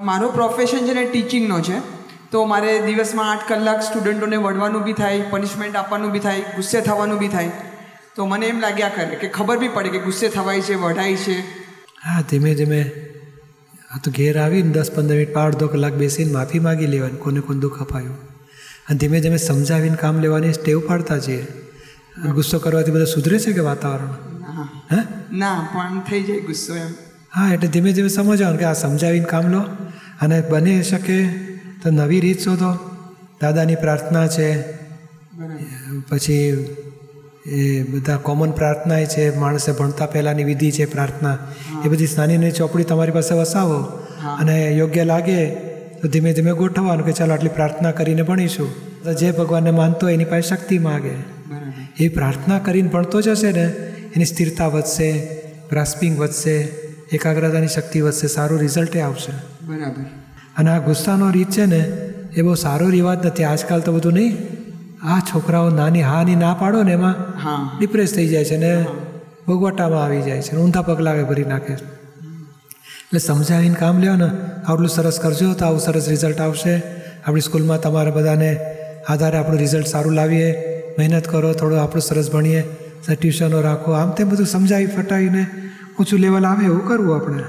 મારો પ્રોફેશન છે ને ટીચિંગનો છે. તો મારે દિવસમાં આઠ કલાક સ્ટુડન્ટોને વળવાનું બી થાય પનિશમેન્ટ આપવાનું બી થાય, ગુસ્સે થવાનું બી થાય. તો મને એમ લાગ્યા કરે કે ખબર બી પડે કે ગુસ્સે થવાય છે, વઢાય છે. હા, ધીમે ધીમે. આ તો ઘેર આવીને દસ પંદર મિનિટ, પાંચ અડધો કલાક બેસીને માફી માગી લેવાની, કોને કોને દુઃખ અપાયું. અને ધીમે ધીમે સમજાવીને કામ લેવાની ટેવ પાડતા જઈએ. ગુસ્સો કરવાથી બધા સુધરે છે કે વાતાવરણ? ના. હે? ના પણ થઈ જાય ગુસ્સો એમ. હા એટલે ધીમે ધીમે સમજવાનું કે આ સમજાવીને કામ લો. અને બની શકે તો નવી રીત શોધો. દાદાની પ્રાર્થના છે. પછી એ બધા કોમન પ્રાર્થના છે માણસે ભણતા પહેલાંની વિધિ છે પ્રાર્થના. એ બધી નાની ચોપડી તમારી પાસે વસાવો. અને યોગ્ય લાગે તો ધીમે ધીમે ગોઠવવાનું કે ચાલો આટલી પ્રાર્થના કરીને ભણીશું. તો જે ભગવાનને માનતો હોય એની પાસે શક્તિ માગે. એ પ્રાર્થના કરીને ભણતો જશે ને એની સ્થિરતા વધશે ગ્રાસ્પિંગ વધશે એકાગ્રતાની શક્તિ વધશે સારું રિઝલ્ટે આવશે. બરાબર. અને આ ગુસ્સાનો રીત છે ને એ બહુ સારો રિવાજ નથી. આજકાલ તો બધું નહીં આ છોકરાઓ નાની હાની ના પાડો ને એમાં ડિપ્રેસ થઈ જાય છે ને ભોગવટામાં આવી જાય છે ઊંધા પગલાં ભરી નાખે. છે એટલે સમજાવીને કામ લ્યો ને આટલું સરસ કરજો તો આવું સરસ રિઝલ્ટ આવશે. આપણી સ્કૂલમાં તમારા બધાને આધારે આપણું રિઝલ્ટ સારું લાવીએ. મહેનત કરો, થોડું આપણું સરસ ભણીએ ટ્યુશનો રાખો, આમ તેમ બધું સમજાવી, ફટાવીને ઊંચું લેવલ આવે એવું કરવું આપણે.